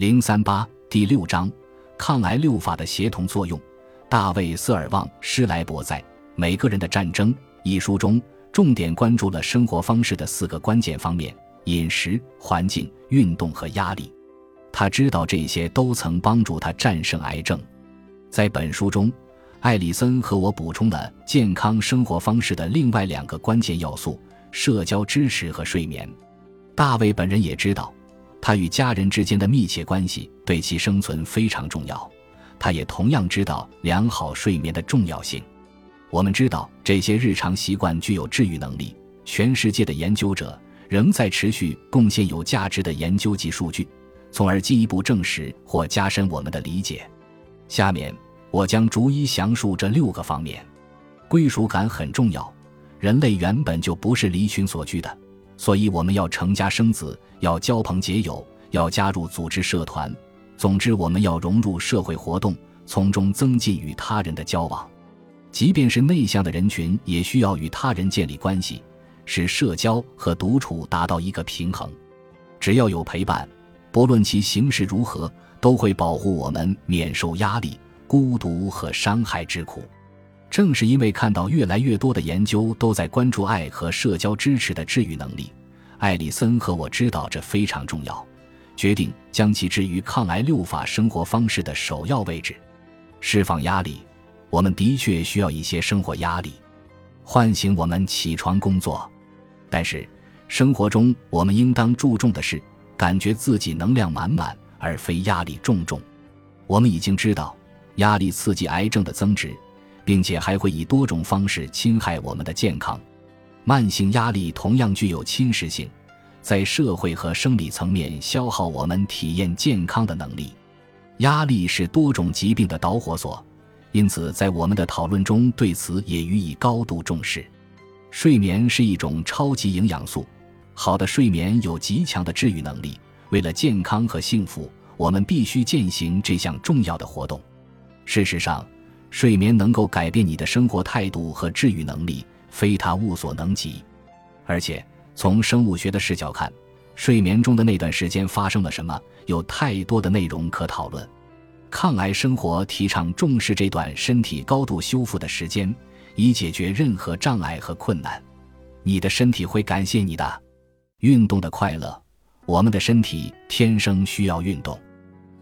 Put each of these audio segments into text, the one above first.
零三八第六章抗癌六法的协同作用。大卫·瑟尔旺·施莱伯在《每个人的战争》一书中，重点关注了生活方式的四个关键方面：饮食、环境、运动和压力。他知道这些都曾帮助他战胜癌症。在本书中，艾里森和我补充了健康生活方式的另外两个关键要素：社交支持和睡眠。大卫本人也知道，他与家人之间的密切关系对其生存非常重要。他也同样知道良好睡眠的重要性。我们知道这些日常习惯具有治愈能力。全世界的研究者仍在持续贡献有价值的研究及数据。从而进一步证实或加深我们的理解。下面我将逐一详述这六个方面。归属感很重要，人类原本就不是离群所居的，所以我们要成家生子，要交朋结友，要加入组织社团。总之，我们要融入社会活动，从中增进与他人的交往。即便是内向的人群，也需要与他人建立关系，使社交和独处达到一个平衡。只要有陪伴。不论其形式如何，都会保护我们免受压力、孤独和伤害之苦。正是因为看到越来越多的研究都在关注爱和社交支持的治愈能力，艾里森和我知道这非常重要，决定将其置于抗癌六法生活方式的首要位置。释放压力，我们的确需要一些生活压力，唤醒我们起床工作。但是，生活中我们应当注重的是。感觉自己能量满满，而非压力重重。我们已经知道，压力刺激癌症的增殖，并且还会以多种方式侵害我们的健康。慢性压力同样具有侵蚀性，在社会和生理层面消耗我们体验健康的能力。压力是多种疾病的导火索，因此在我们的讨论中对此也予以高度重视。睡眠是一种超级营养素。好的睡眠有极强的治愈能力。为了健康和幸福，我们必须践行这项重要的活动。事实上，睡眠能够改变你的生活态度和治愈能力，非他物所能及。而且，从生物学的视角看，睡眠中的那段时间发生了什么，有太多的内容可讨论。抗癌生活提倡重视这段身体高度修复的时间，以解决任何障碍和困难。你的身体会感谢你的。运动的快乐，我们的身体天生需要运动。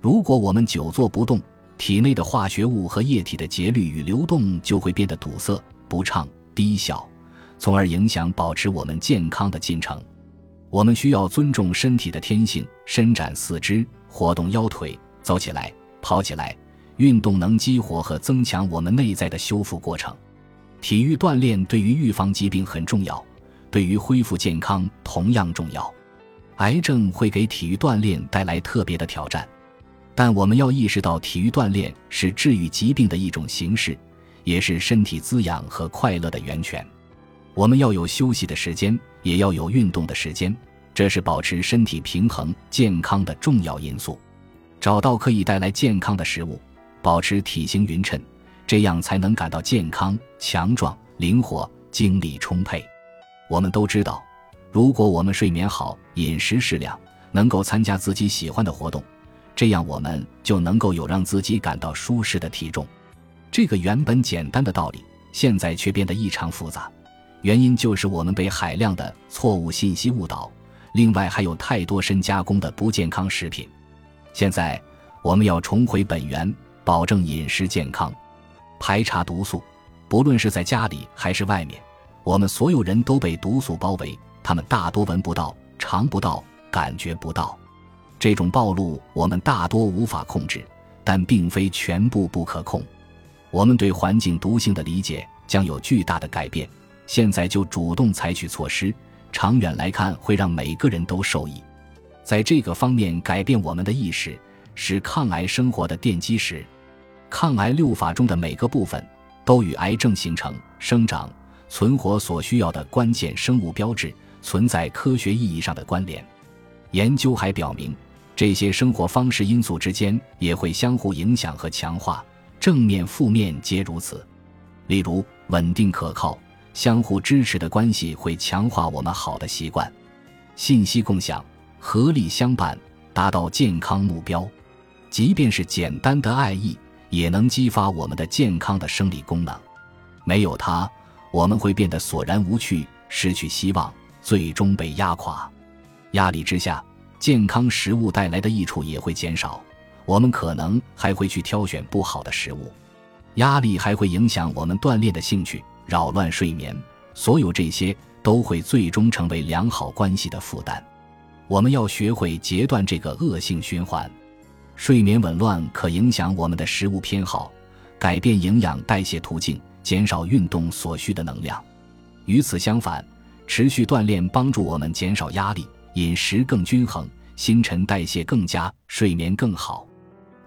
如果我们久坐不动，体内的化学物和液体的节律与流动就会变得堵塞、不畅、低效，从而影响保持我们健康的进程。我们需要尊重身体的天性，伸展四肢，活动腰腿，走起来，跑起来。运动能激活和增强我们内在的修复过程。体育锻炼对于预防疾病很重要。对于恢复健康同样重要，癌症会给体育锻炼带来特别的挑战，但我们要意识到，体育锻炼是治愈疾病的一种形式，也是身体滋养和快乐的源泉。我们要有休息的时间，也要有运动的时间，这是保持身体平衡健康的重要因素。找到可以带来健康的食物，保持体型匀称，这样才能感到健康、强壮、灵活、精力充沛。我们都知道，如果我们睡眠好、饮食适量，能够参加自己喜欢的活动，这样我们就能够有让自己感到舒适的体重。这个原本简单的道理，现在却变得异常复杂。原因就是我们被海量的错误信息误导，另外还有太多深加工的不健康食品。现在我们要重回本源，保证饮食健康，排查毒素，不论是在家里还是外面。我们所有人都被毒素包围，他们大多闻不到、尝不到、感觉不到。这种暴露我们大多无法控制，但并非全部不可控。我们对环境毒性的理解将有巨大的改变。现在就主动采取措施，长远来看会让每个人都受益。在这个方面改变我们的意识，是抗癌生活的奠基石。抗癌六法中的每个部分都与癌症形成、生长。存活所需要的关键生物标志存在科学意义上的关联。研究还表明，这些生活方式因素之间也会相互影响和强化，正面、负面皆如此。例如，稳定可靠、相互支持的关系会强化我们好的习惯；信息共享、合力相伴、达到健康目标。即便是简单的爱意，也能激发我们的健康的生理功能。没有它，我们会变得索然无趣，失去希望，最终被压垮。压力之下，健康食物带来的益处也会减少，我们可能还会去挑选不好的食物。压力还会影响我们锻炼的兴趣，扰乱睡眠。所有这些都会最终成为良好关系的负担。我们要学会截断这个恶性循环。睡眠紊乱可影响我们的食物偏好，改变营养代谢途径，减少运动所需的能量。与此相反，持续锻炼帮助我们减少压力，饮食更均衡，新陈代谢更佳，睡眠更好。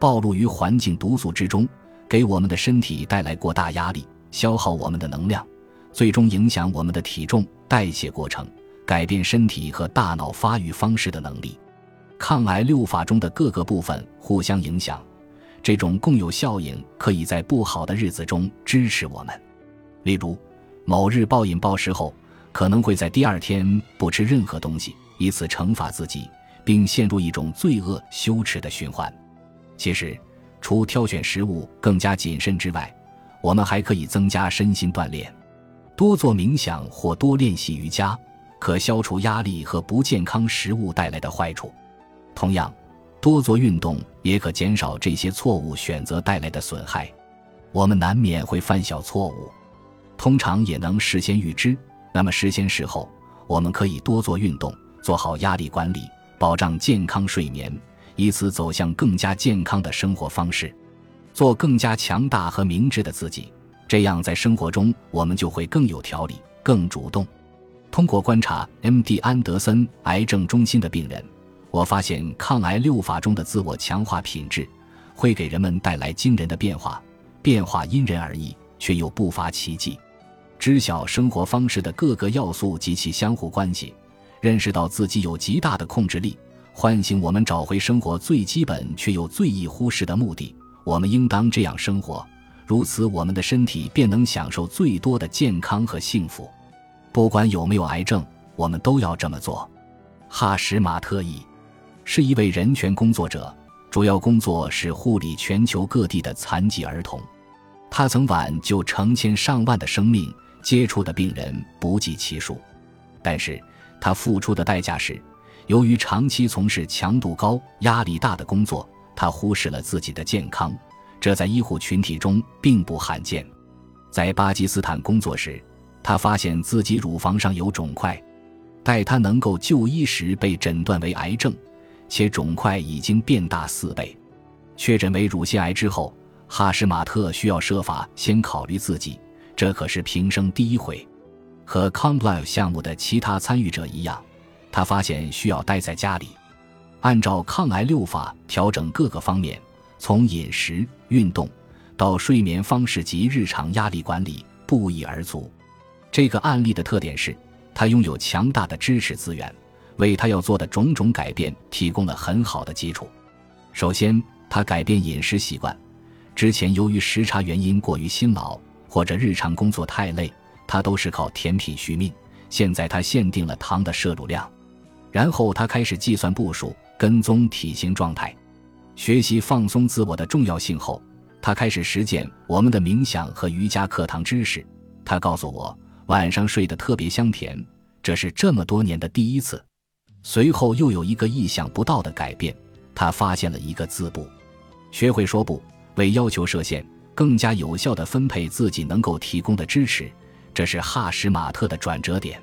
暴露于环境毒素之中，给我们的身体带来过大压力，消耗我们的能量，最终影响我们的体重、代谢过程，改变身体和大脑发育方式的能力。抗癌六法中的各个部分互相影响，这种共有效应可以在不好的日子中支持我们。例如，某日暴饮暴食后，可能会在第二天不吃任何东西，以此惩罚自己，并陷入一种罪恶羞耻的循环。其实，除挑选食物更加谨慎之外，我们还可以增加身心锻炼，多做冥想或多练习瑜伽，可消除压力和不健康食物带来的坏处。同样，多做运动也可减少这些错误选择带来的损害。我们难免会犯小错误，通常也能事先预知。那么事先事后，我们可以多做运动，做好压力管理，保障健康睡眠，以此走向更加健康的生活方式，做更加强大和明智的自己。这样，在生活中我们就会更有条理、更主动。通过观察 M.D. 安德森癌症中心的病人。我发现抗癌六法中的自我强化品质，会给人们带来惊人的变化。变化因人而异，却又不乏奇迹。知晓生活方式的各个要素及其相互关系，认识到自己有极大的控制力，唤醒我们找回生活最基本却又最易忽视的目的。我们应当这样生活，如此我们的身体便能享受最多的健康和幸福。不管有没有癌症，我们都要这么做。哈什马特伊。是一位人权工作者，主要工作是护理全球各地的残疾儿童。他曾挽救成千上万的生命，接触的病人不计其数。但是他付出的代价是，由于长期从事强度高、压力大的工作，他忽视了自己的健康。这在医护群体中并不罕见。在巴基斯坦工作时，他发现自己乳房上有肿块，待他能够就医时被诊断为癌症。且肿块已经变大四倍，确诊为乳腺癌之后，哈什马特需要设法先考虑自己，这可是平生第一回。和 Complive 项目的其他参与者一样，他发现需要待在家里，按照抗癌六法调整各个方面，从饮食、运动到睡眠方式及日常压力管理，不一而足。这个案例的特点是，他拥有强大的知识资源。为他要做的种种改变提供了很好的基础。首先，他改变饮食习惯。之前由于时差原因过于辛劳，或者日常工作太累，他都是靠甜品续命。现在他限定了糖的摄入量。然后他开始计算步数，跟踪体型状态，学习放松自我的重要性后，他开始实践我们的冥想和瑜伽课堂知识。他告诉我，晚上睡得特别香甜，这是这么多年的第一次。随后又有一个意想不到的改变，他发现了一个字不，学会说不，为要求设限，更加有效地分配自己能够提供的支持，这是哈什马特的转折点。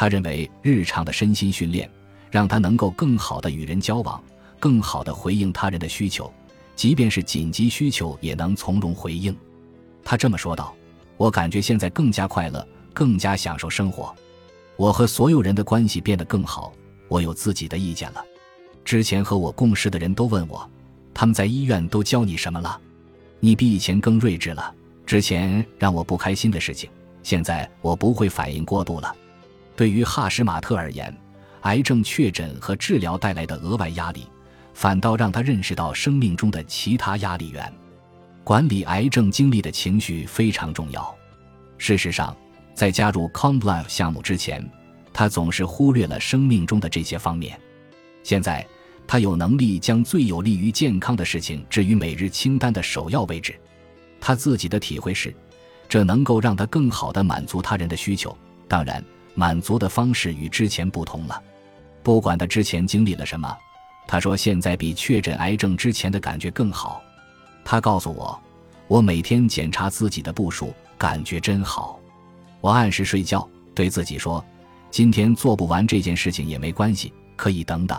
他认为日常的身心训练让他能够更好地与人交往，更好地回应他人的需求，即便是紧急需求也能从容回应。他这么说道：“我感觉现在更加快乐，更加享受生活，我和所有人的关系变得更好。”我有自己的意见了。之前和我共事的人都问我，他们在医院都教你什么了？你比以前更睿智了。之前让我不开心的事情，现在我不会反应过度了。对于哈什马特而言，癌症确诊和治疗带来的额外压力，反倒让他认识到生命中的其他压力源。管理癌症经历的情绪非常重要。事实上，在加入 Complive 项目之前。他总是忽略了生命中的这些方面。现在，他有能力将最有利于健康的事情置于每日清单的首要位置。他自己的体会是，这能够让他更好地满足他人的需求。当然，满足的方式与之前不同了。不管他之前经历了什么，他说现在比确诊癌症之前的感觉更好。他告诉我，我每天检查自己的步数，感觉真好。我按时睡觉，对自己说，今天做不完这件事情也没关系，可以等等。